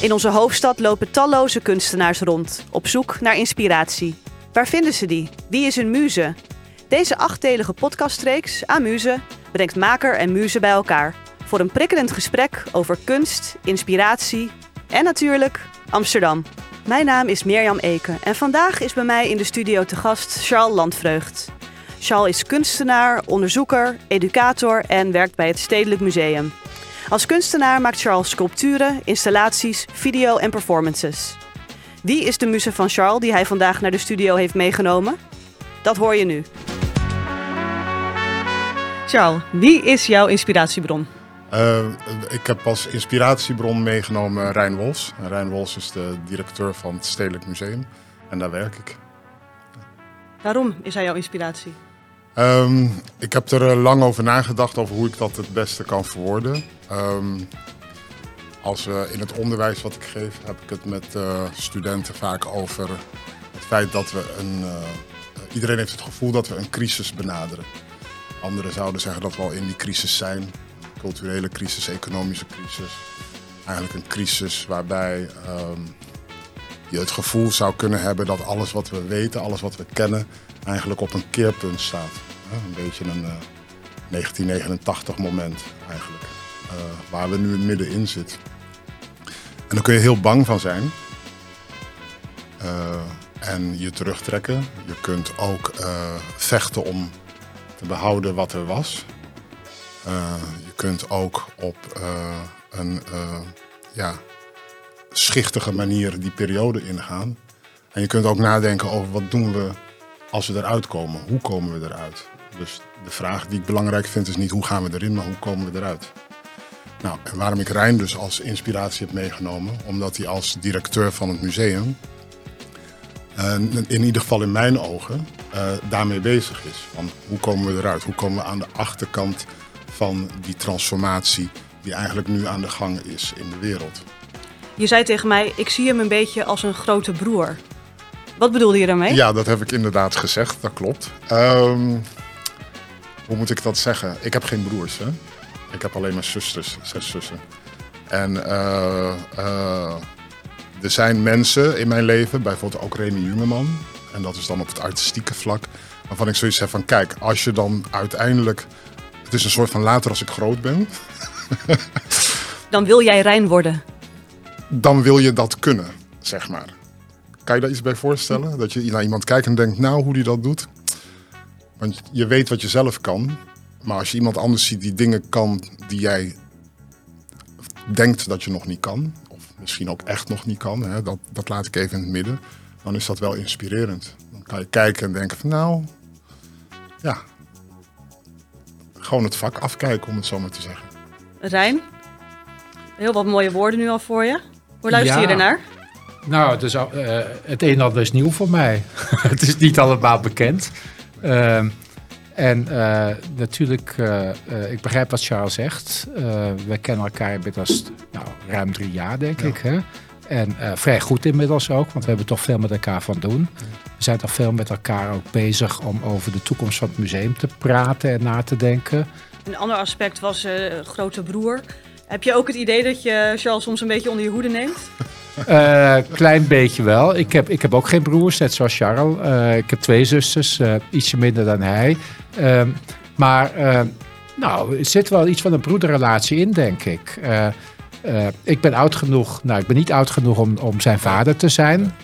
In onze hoofdstad lopen talloze kunstenaars rond, op zoek naar inspiratie. Waar vinden ze die? Wie is een muze? Deze achtdelige podcastreeks, Amuse, brengt maker en muze bij elkaar. Voor een prikkelend gesprek over kunst, inspiratie en natuurlijk Amsterdam. Mijn naam is Mirjam Eken en vandaag is bij mij in de studio te gast Charles Landvreugd. Charles is kunstenaar, onderzoeker, educator en werkt bij het Stedelijk Museum. Als kunstenaar maakt Charles sculpturen, installaties, video en performances. Wie is de muze van Charles die hij vandaag naar de studio heeft meegenomen? Dat hoor je nu. Charles, wie is jouw inspiratiebron? Uh, ik heb als inspiratiebron meegenomen Rijn Wols. Rijn Wols is de directeur van het Stedelijk Museum en daar werk ik. Waarom is hij jouw inspiratie? Um, ik heb er lang over nagedacht over hoe ik dat het beste kan verwoorden. Um, als we in het onderwijs wat ik geef, heb ik het met uh, studenten vaak over het feit dat we een. Iedereen heeft het gevoel dat we een crisis benaderen. Anderen zouden zeggen dat we al in die crisis zijn. Culturele crisis, economische crisis. Eigenlijk een crisis waarbij um, je het gevoel zou kunnen hebben dat alles wat we weten, alles wat we kennen, eigenlijk op een keerpunt staat. Een beetje een uh, 1989 moment eigenlijk. Uh, waar we nu middenin zitten. En daar kun je heel bang van zijn. Uh, en je terugtrekken. Je kunt ook vechten om te behouden wat er was. je kunt ook op een ja, schichtige manier die periode ingaan. En je kunt ook nadenken over wat doen we als we eruit komen. Hoe komen we eruit? Dus de vraag die ik belangrijk vind is niet hoe gaan we erin, maar hoe komen we eruit? Nou, en waarom ik Rijn dus als inspiratie heb meegenomen, omdat hij als directeur van het museum, uh, in ieder geval in mijn ogen, uh, daarmee bezig is. Van hoe komen we eruit? Hoe komen we aan de achterkant van die transformatie die eigenlijk nu aan de gang is in de wereld? Je zei tegen mij, ik zie hem een beetje als een grote broer. Wat bedoelde je daarmee? Ja, dat heb ik inderdaad gezegd, dat klopt. Um, hoe moet ik dat zeggen? Ik heb geen broers, hè? Ik heb alleen maar zusters, zes zussen. En uh, uh, er zijn mensen in mijn leven, bijvoorbeeld ook Remy Jungeman, en dat is dan op het artistieke vlak, waarvan ik zoiets heb van, kijk, als je dan uiteindelijk, het is een soort van later als ik groot ben. dan wil jij rein worden? Dan wil je dat kunnen, zeg maar. Kan je daar iets bij voorstellen? Dat je naar iemand kijkt en denkt, nou, hoe die dat doet? Want je weet wat je zelf kan. Maar als je iemand anders ziet die dingen kan die jij denkt dat je nog niet kan, of misschien ook echt nog niet kan, hè, dat, dat laat ik even in het midden, dan is dat wel inspirerend. Dan kan je kijken en denken van nou, ja, gewoon het vak afkijken om het zo maar te zeggen. Rijn, heel wat mooie woorden nu al voor je. Hoe luister ja. je ernaar? Nou, het, is, uh, het een en ander is nieuw voor mij. het is niet allemaal bekend. Uh, en uh, natuurlijk, uh, uh, ik begrijp wat Charles zegt. we kennen elkaar inmiddels nou, ruim drie jaar, denk ja. ik. Hè? En vrij goed inmiddels ook, want we hebben toch veel met elkaar van doen. We zijn toch veel met elkaar ook bezig om over de toekomst van het museum te praten en na te denken. Een ander aspect was grote broer. Heb je ook het idee dat je Charles soms een beetje onder je hoede neemt? Uh, klein beetje wel. Ik heb, ik heb ook geen broers, net zoals Charles. Uh, ik heb twee zusters, uh, ietsje minder dan hij. maar nou, er zit wel iets van een broederrelatie in, denk ik. ik ben oud genoeg, nou, ik ben niet oud genoeg om, om zijn vader te zijn.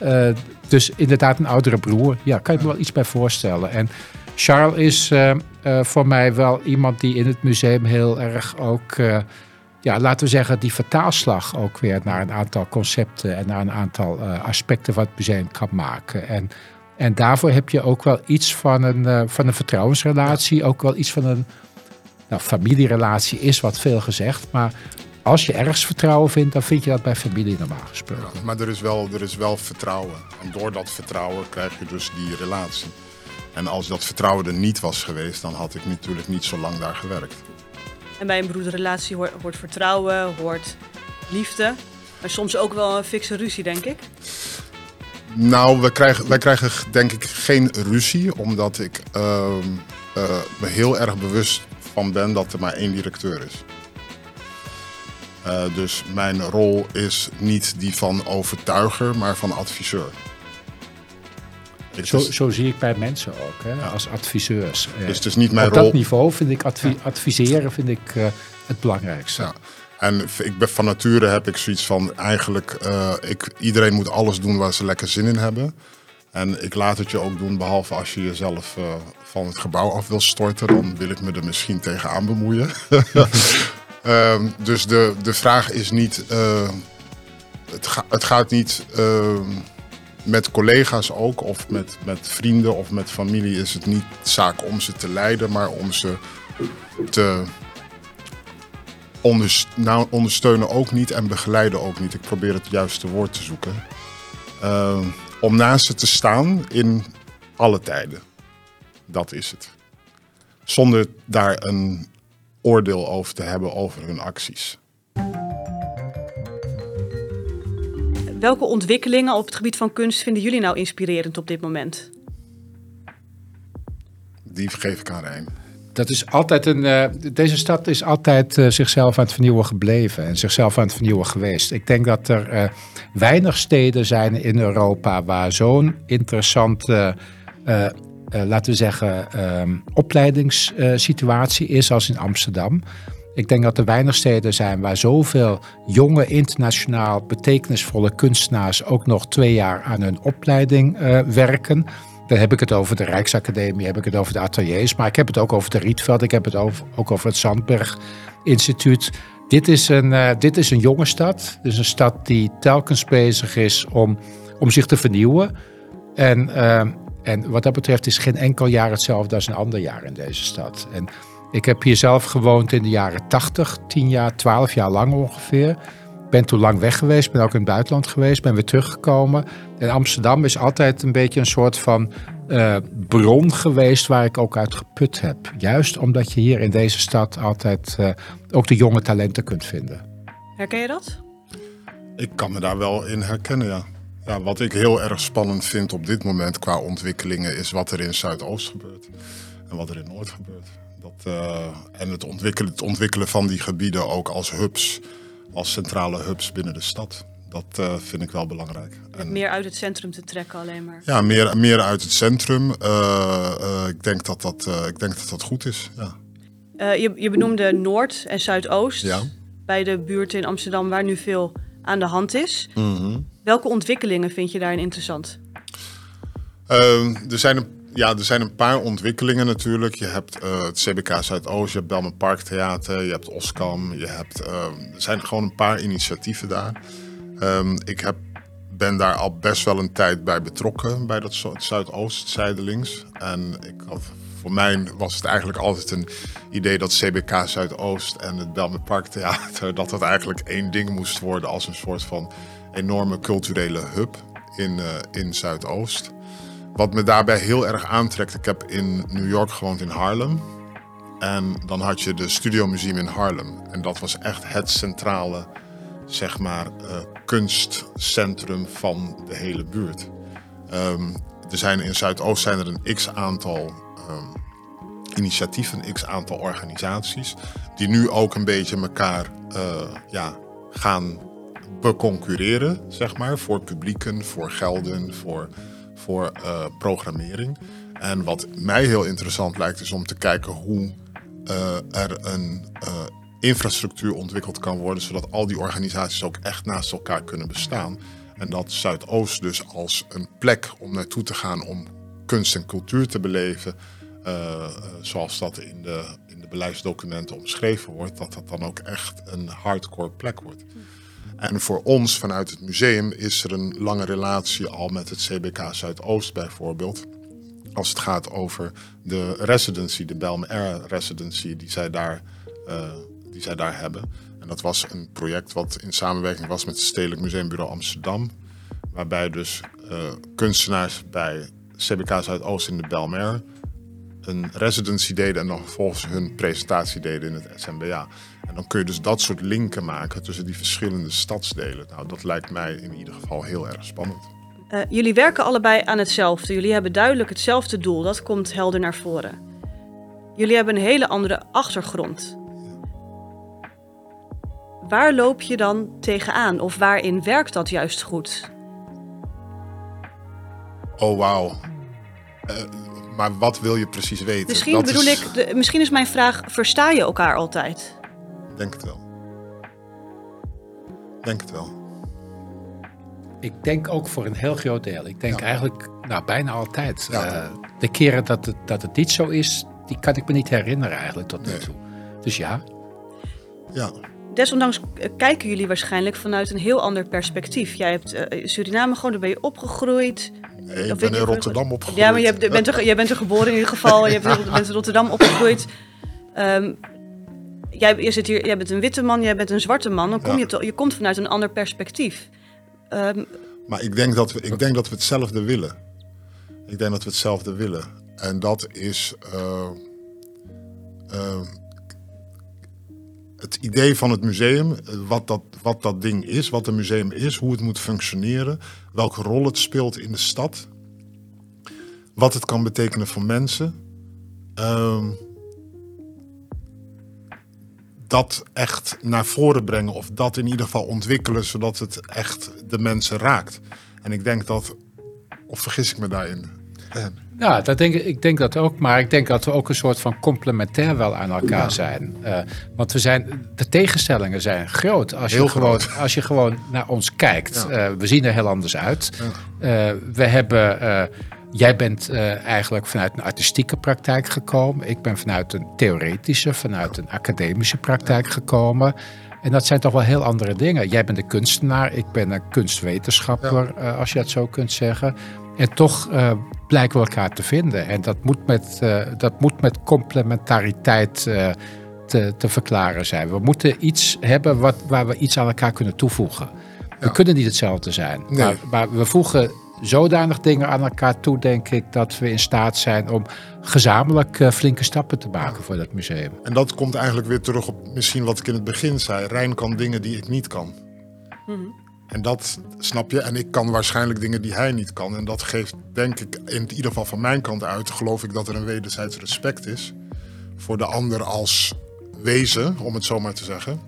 dus inderdaad een oudere broer. Ja, kan je me wel iets bij voorstellen. En Charles is voor mij wel iemand die in het museum heel erg ook ja, laten we zeggen, die vertaalslag ook weer naar een aantal concepten en naar een aantal uh, aspecten van het museum kan maken. En, en daarvoor heb je ook wel iets van een, uh, van een vertrouwensrelatie, ook wel iets van een nou, familierelatie is wat veel gezegd, maar als je ergens vertrouwen vindt, dan vind je dat bij familie normaal gesproken. Ja, maar er is, wel, er is wel vertrouwen. En door dat vertrouwen krijg je dus die relatie. En als dat vertrouwen er niet was geweest, dan had ik natuurlijk niet zo lang daar gewerkt. En bij een broederrelatie hoort, vertrouwen, hoort liefde. Maar soms ook wel een fikse ruzie, denk ik. Nou, wij krijgen, wij krijgen denk ik geen ruzie, omdat ik uh, uh, me heel erg bewust van ben dat er maar één directeur is. Uh, dus mijn rol is niet die van overtuiger, maar van adviseur. Zo, zo, zie ik bij mensen ook, hè, ja. als adviseurs. Dus het is niet mijn Op rol. dat niveau vind ik advi adviseren vind ik, uh, het belangrijkste. Ja. En ik ben, van nature heb ik zoiets van eigenlijk, uh, ik, iedereen moet alles doen waar ze lekker zin in hebben. En ik laat het je ook doen, behalve als je jezelf uh, van het gebouw af wil storten, dan wil ik me er misschien tegenaan bemoeien. um, dus de, de vraag is niet, het, ga, het gaat niet uh, met collega's ook, of met, met vrienden of met familie, is het niet zaak om ze te leiden, maar om ze te nou, ondersteunen ook niet en begeleiden ook niet. Ik probeer het juiste woord te zoeken. Uh, om naast ze te staan in alle tijden. Dat is het. Zonder daar een oordeel over te hebben over hun acties. Welke ontwikkelingen op het gebied van kunst vinden jullie nou inspirerend op dit moment? Die geef ik aan Rijn. Dat is altijd een. Uh, deze stad is altijd uh, zichzelf aan het vernieuwen gebleven en zichzelf aan het vernieuwen geweest. Ik denk dat er uh, weinig steden zijn in Europa waar zo'n interessante, laten we zeggen, um, opleidingssituatie is als in Amsterdam. Ik denk dat er weinig steden zijn waar zoveel jonge, internationaal betekenisvolle kunstenaars ook nog twee jaar aan hun opleiding werken. Dan heb ik het over de Rijksacademie, heb ik het over de ateliers, maar ik heb het ook over de Rietveld, ik heb het ook over het Zandberg Instituut. Dit is, een, uh, dit is een jonge stad, dus een stad die telkens bezig is om, om zich te vernieuwen. En, uh, en wat dat betreft is geen enkel jaar hetzelfde als een ander jaar in deze stad. En ik heb hier zelf gewoond in de jaren 80, 10 jaar, 12 jaar lang ongeveer ben toen lang weg geweest, ben ook in het buitenland geweest, ben weer teruggekomen. En Amsterdam is altijd een beetje een soort van uh, bron geweest waar ik ook uit geput heb. Juist omdat je hier in deze stad altijd uh, ook de jonge talenten kunt vinden. Herken je dat? Ik kan me daar wel in herkennen, ja. ja. Wat ik heel erg spannend vind op dit moment qua ontwikkelingen is wat er in Zuidoost gebeurt en wat er in Noord gebeurt. Dat, uh, en het ontwikkelen, het ontwikkelen van die gebieden ook als hubs als centrale hubs binnen de stad. Dat uh, vind ik wel belangrijk. En, meer uit het centrum te trekken alleen maar. Ja, meer, meer uit het centrum. Uh, uh, ik, denk dat dat, ik denk dat dat goed is. Ja. je, je benoemde Noord en Zuidoost. Ja. Bij de buurten in Amsterdam waar nu veel aan de hand is. Mm -hmm. Welke ontwikkelingen vind je daarin interessant? er zijn een ja, er zijn een paar ontwikkelingen natuurlijk. Je hebt uh, het CBK Zuidoost, je hebt Belmen Park Theater, je hebt Oskam. Je hebt, uh, er zijn gewoon een paar initiatieven daar. Um, ik heb, ben daar al best wel een tijd bij betrokken, bij dat Zuidoost zijdelings. En ik voor mij was het eigenlijk altijd een idee dat CBK Zuidoost en het Belmen Park Theater... dat dat eigenlijk één ding moest worden als een soort van enorme culturele hub in, uh, in Zuidoost. Wat me daarbij heel erg aantrekt, ik heb in New York gewoond in Harlem. En dan had je de Studio Museum in Harlem. En dat was echt het centrale, zeg maar, uh, kunstcentrum van de hele buurt. Um, er zijn in Zuidoost zijn er een x-aantal um, initiatieven, een x-aantal organisaties... die nu ook een beetje elkaar uh, ja, gaan beconcurreren, zeg maar. Voor publieken, voor gelden, voor voor uh, programmering. En wat mij heel interessant lijkt, is om te kijken hoe uh, er een uh, infrastructuur ontwikkeld kan worden, zodat al die organisaties ook echt naast elkaar kunnen bestaan. En dat Zuidoost dus als een plek om naartoe te gaan om kunst en cultuur te beleven, zoals dat in de, in de beleidsdocumenten omschreven wordt, dat dat dan ook echt een hardcore plek wordt. En voor ons vanuit het museum is er een lange relatie al met het CBK Zuidoost bijvoorbeeld. Als het gaat over de residency, de Belm Air Residency, die zij, daar, uh, die zij daar hebben. En dat was een project wat in samenwerking was met het Stedelijk Museumbureau Amsterdam. Waarbij dus uh, kunstenaars bij CBK Zuidoost in de Belmer een residency deden en dan vervolgens hun presentatie deden in het SMBA. En dan kun je dus dat soort linken maken tussen die verschillende stadsdelen. Nou, dat lijkt mij in ieder geval heel erg spannend. Uh, jullie werken allebei aan hetzelfde. Jullie hebben duidelijk hetzelfde doel. Dat komt helder naar voren. Jullie hebben een hele andere achtergrond. waar loop je dan tegenaan? Of waarin werkt dat juist goed? Oh, wauw. Eh, maar wat wil je precies weten? Misschien Dat bedoel is- ik, de- misschien is mijn vraag: versta je elkaar altijd? Denk het wel. Denk het wel. Ik denk ook voor een heel groot deel. Ik denk Ja. eigenlijk nou, bijna altijd. Ja. Eh, de keren dat het, dat het niet zo is, die kan ik me niet herinneren eigenlijk tot nu Nee. toe. Dus ja, Ja, Desondanks eh, kijken jullie waarschijnlijk vanuit een heel ander perspectief. Jij hebt eh, Suriname gewoon, daar ben je opgegroeid. nee, ik Of ben in Rotterdam opgegroeid. Ja, maar je hebt, bent, er, jij bent er geboren in ieder geval. Je bent in Rotterdam opgegroeid. Ehm, jij, je zit hier, jij bent een witte man, jij bent een zwarte man. Dan kom Ja. je, je komt vanuit een ander perspectief. Ehm, Maar ik denk, dat we, ik denk dat we hetzelfde willen. Ik denk dat we hetzelfde willen. En dat is eh, het idee van het museum, eh, wat dat, wat dat ding is, wat een museum is, hoe het moet functioneren, welke rol het speelt in de stad, wat het kan betekenen voor mensen. Ehm, dat echt naar voren brengen of dat in ieder geval ontwikkelen zodat het echt de mensen raakt. En ik denk dat, of vergis ik me daarin? Ja, dat denk ik, ik denk dat ook. Maar ik denk dat we ook een soort van complementair wel aan elkaar zijn. Eh, want we zijn, de tegenstellingen zijn groot. Als je, Heel gewoon, groot. als je gewoon naar ons kijkt. Ja. Eh, we zien er heel anders uit. Eh, we hebben, jij bent eigenlijk vanuit een artistieke praktijk gekomen. Ik ben vanuit een theoretische, vanuit een academische praktijk gekomen. En dat zijn toch wel heel andere dingen. Jij bent een kunstenaar, ik ben een kunstwetenschapper, als je dat zo kunt zeggen. En toch eh, blijken we elkaar te vinden. En dat moet met, eh, dat moet met complementariteit eh, te, te verklaren zijn. We moeten iets hebben wat, waar we iets aan elkaar kunnen toevoegen. We Ja. kunnen niet hetzelfde zijn. Nee. Maar, maar we voegen zodanig dingen aan elkaar toe, denk ik, dat we in staat zijn om gezamenlijk eh, flinke stappen te maken voor dat museum. En dat komt eigenlijk weer terug op misschien wat ik in het begin zei. Rijn kan dingen die ik niet kan. En dat snap je. En ik kan waarschijnlijk dingen die hij niet kan. En dat geeft, denk ik, in ieder geval van mijn kant uit, geloof ik dat er een wederzijds respect is. Voor de ander als wezen, om het zo maar te zeggen.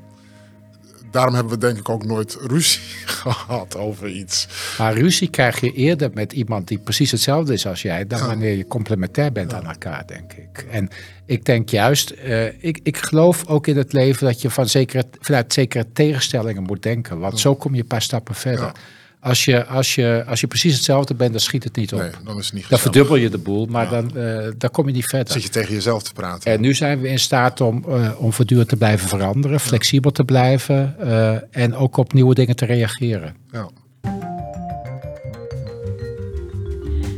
Daarom hebben we denk ik ook nooit ruzie gehad over iets. Maar ruzie krijg je eerder met iemand die precies hetzelfde is als jij, dan wanneer je complementair bent aan elkaar, denk ik. En ik denk juist, eh, ik, ik geloof ook in het leven dat je van zekere, vanuit zekere tegenstellingen moet denken. Want zo kom je een paar stappen verder. Als, je, als, je, als je precies hetzelfde bent, dan schiet het niet op. Nee, dan is het niet Dan gezellig. verdubbel je de boel, maar dan, eh, dan kom je niet verder. Zit je tegen jezelf te praten. En nu zijn we in staat om, eh, om voortdurend te blijven veranderen, flexibel te blijven eh, en ook op nieuwe dingen te reageren. Ja.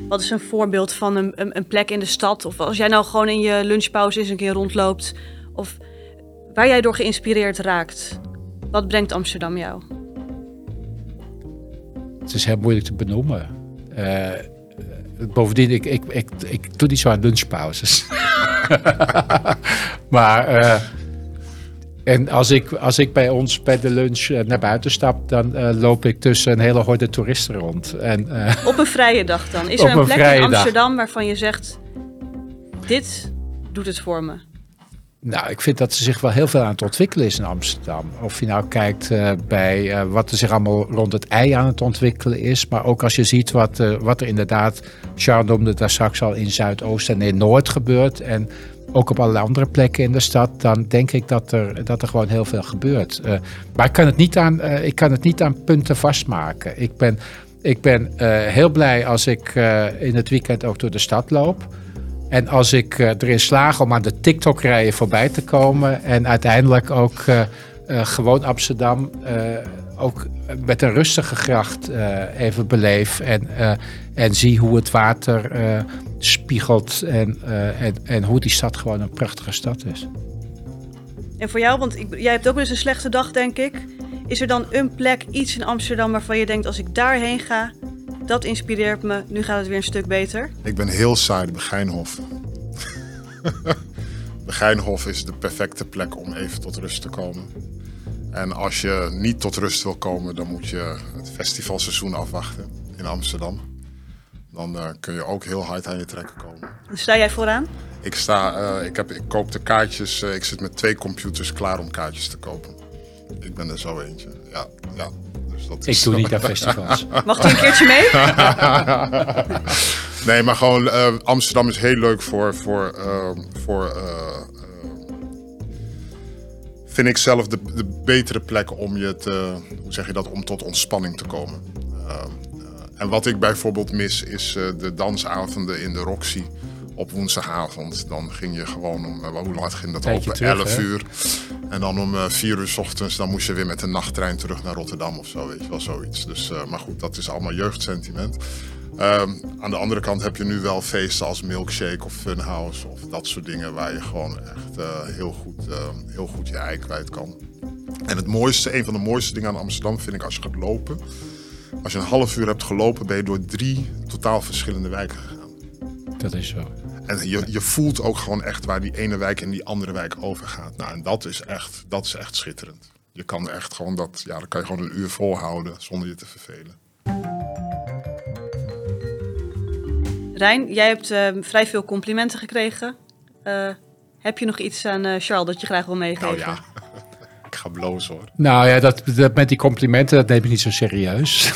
wat is een voorbeeld van een, een, een plek in de stad? Of als jij nou gewoon in je lunchpauze eens een keer rondloopt. Of waar jij door geïnspireerd raakt. Wat brengt Amsterdam jou? Het is heel moeilijk te benoemen. Eh, bovendien, ik, ik, ik, ik doe niet zo aan lunchpauzes. maar eh, en als ik, als ik bij ons bij de lunch eh, naar buiten stap, dan eh, loop ik tussen een hele horde toeristen rond. En, eh, Op een vrije dag dan. Is er een een plek in dag. Amsterdam waarvan je zegt... Dit doet het voor me. Nou, ik vind dat er zich wel heel veel aan het ontwikkelen is in Amsterdam. Of je nou kijkt eh, bij eh, wat er zich allemaal rond het ei aan het ontwikkelen is. Maar ook als je ziet wat, eh, wat er inderdaad, Charles noemde daar straks al in Zuidoost en in Noord gebeurt. En ook op allerlei andere plekken in de stad. Dan denk ik dat er, dat er gewoon heel veel gebeurt. Maar ik kan, het niet aan, ik kan het niet aan punten vastmaken. Ik ben, ik ben heel blij als ik in het weekend ook door de stad loop. En als ik eh, erin slaag om aan de TikTok-rijen voorbij te komen en uiteindelijk ook eh, eh, gewoon Amsterdam ook met een rustige gracht even beleef en, en zie hoe het water spiegelt en, en, en hoe die stad gewoon een prachtige stad is. En voor jou, want ik, jij hebt ook wel eens een slechte dag, denk ik. Is er dan een plek, iets in Amsterdam waarvan je denkt... als ik daarheen ga, dat inspireert me. Nu gaat het weer een stuk beter. Ik ben heel saai, de Begijnhof. Begijnhof is de perfecte plek om even tot rust te komen. En als je niet tot rust wil komen, dan moet je het festivalseizoen afwachten in Amsterdam. Dan eh, kun je ook heel hard aan je trekken komen. Sta jij vooraan. Ik, sta, eh, ik, heb, ik koop de kaartjes, eh, ik zit met twee computers klaar om kaartjes te kopen. ik ben er zo eentje. Ja, ja. Dus dat Ik is doe niet aan festivals. Mag hij een keertje mee? Nee, maar gewoon eh, Amsterdam is heel leuk voor. voor, eh, voor eh, eh, vind ik zelf de, de betere plek om je te. Hoe zeg je dat? Om tot ontspanning te komen. Eh, eh, en wat ik bijvoorbeeld mis is eh, de dansavonden in de Roxy. Op woensdagavond. Dan ging je gewoon om. hoe laat ging dat Tijdje open? terug, 11 hè? uur. En dan om eh 4 uur ochtends. Dan moest je weer met de nachttrein terug naar Rotterdam of zo. Weet je wel, zoiets. Dus, eh, maar goed, dat is allemaal jeugdsentiment. Ehm, aan de andere kant heb je nu wel feesten als Milkshake of Funhouse of dat soort dingen waar je gewoon echt eh, heel, goed, eh, heel goed je ei kwijt kan. En het mooiste, een van de mooiste dingen aan Amsterdam vind ik als je gaat lopen. Als je een half uur hebt gelopen, ben je door drie totaal verschillende wijken gegaan. Dat is zo. En je, je voelt ook gewoon echt waar die ene wijk en die andere wijk overgaat. Nou, en dat is echt, dat is echt schitterend. Je kan echt gewoon dat, ja, dan kan je gewoon een uur volhouden zonder je te vervelen. Rijn, jij hebt eh, vrij veel complimenten gekregen. Eh, heb je nog iets aan eh, Charles dat je graag wil meegeven? Nou ja, ik ga blozen hoor. Nou ja, dat, dat met die complimenten, dat neem ik niet zo serieus.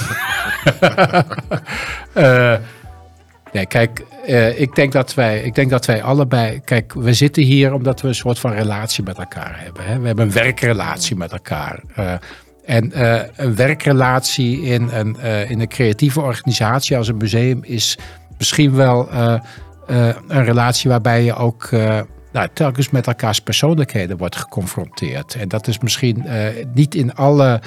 Nee, kijk, eh, ik, denk dat wij, ik denk dat wij allebei... Kijk, we zitten hier omdat we een soort van relatie met elkaar hebben. Hè? We hebben een werkrelatie met elkaar. Eh, en eh, een werkrelatie in een, in een creatieve organisatie als een museum is misschien wel een relatie waarbij je ook nou, telkens met elkaars persoonlijkheden wordt geconfronteerd. En dat is misschien niet in alle,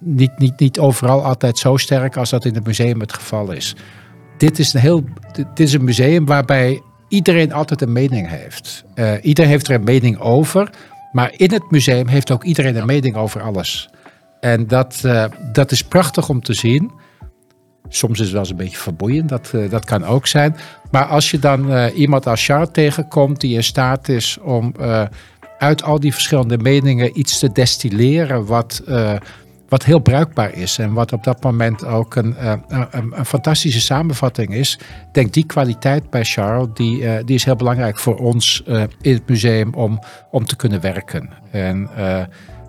niet, niet, niet overal altijd zo sterk als dat in het museum het geval is. Dit is een heel, dit is een museum waarbij iedereen altijd een mening heeft. Eh, iedereen heeft er een mening over, maar in het museum heeft ook iedereen een mening over alles. En dat, eh, dat is prachtig om te zien. Soms is het wel eens een beetje verboeiend, dat, eh, dat kan ook zijn. Maar als je dan iemand als Charles tegenkomt die in staat is om uit al die verschillende meningen iets te destilleren wat, wat heel bruikbaar is en wat op dat moment ook een, eh, een, een fantastische samenvatting is. Ik denk die kwaliteit bij Charles, die, eh, die is heel belangrijk voor ons eh, in het museum om, om te kunnen werken. En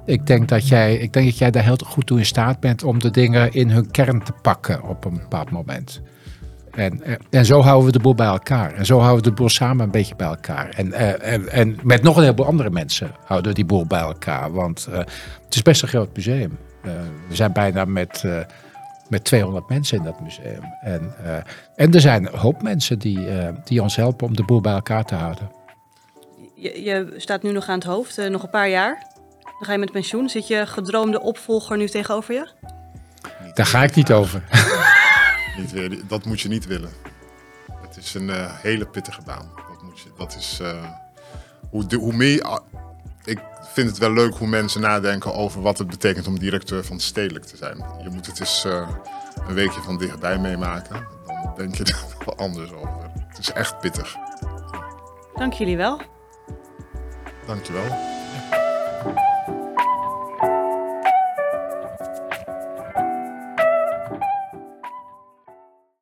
ik denk, dat jij, ik denk dat jij daar heel goed toe in staat bent om de dingen in hun kern te pakken op een bepaald moment. En, en zo houden we de boel bij elkaar. En zo houden we de boel samen een beetje bij elkaar. En, en, en met nog een heleboel andere mensen houden we die boel bij elkaar. Want het is best een groot museum. Eh, we zijn bijna met, eh, met 200 mensen in dat museum. En, eh, en er zijn een hoop mensen die, eh, die ons helpen om de boel bij elkaar te houden. Je, je staat nu nog aan het hoofd, nog een paar jaar. Dan ga je met pensioen. Zit je gedroomde opvolger nu tegenover je? Daar ga ik niet over. Niet weer, dat moet je niet willen. Het is een eh, hele pittige baan. Dat, moet je, dat is. eh, hoe, de- hoe meer. Ik vind het wel leuk hoe mensen nadenken over wat het betekent om directeur van stedelijk te zijn. Je moet het eens eh, een weekje van dichtbij meemaken. Dan denk je er wel anders over. Het is echt pittig. Dank jullie wel. Dankjewel.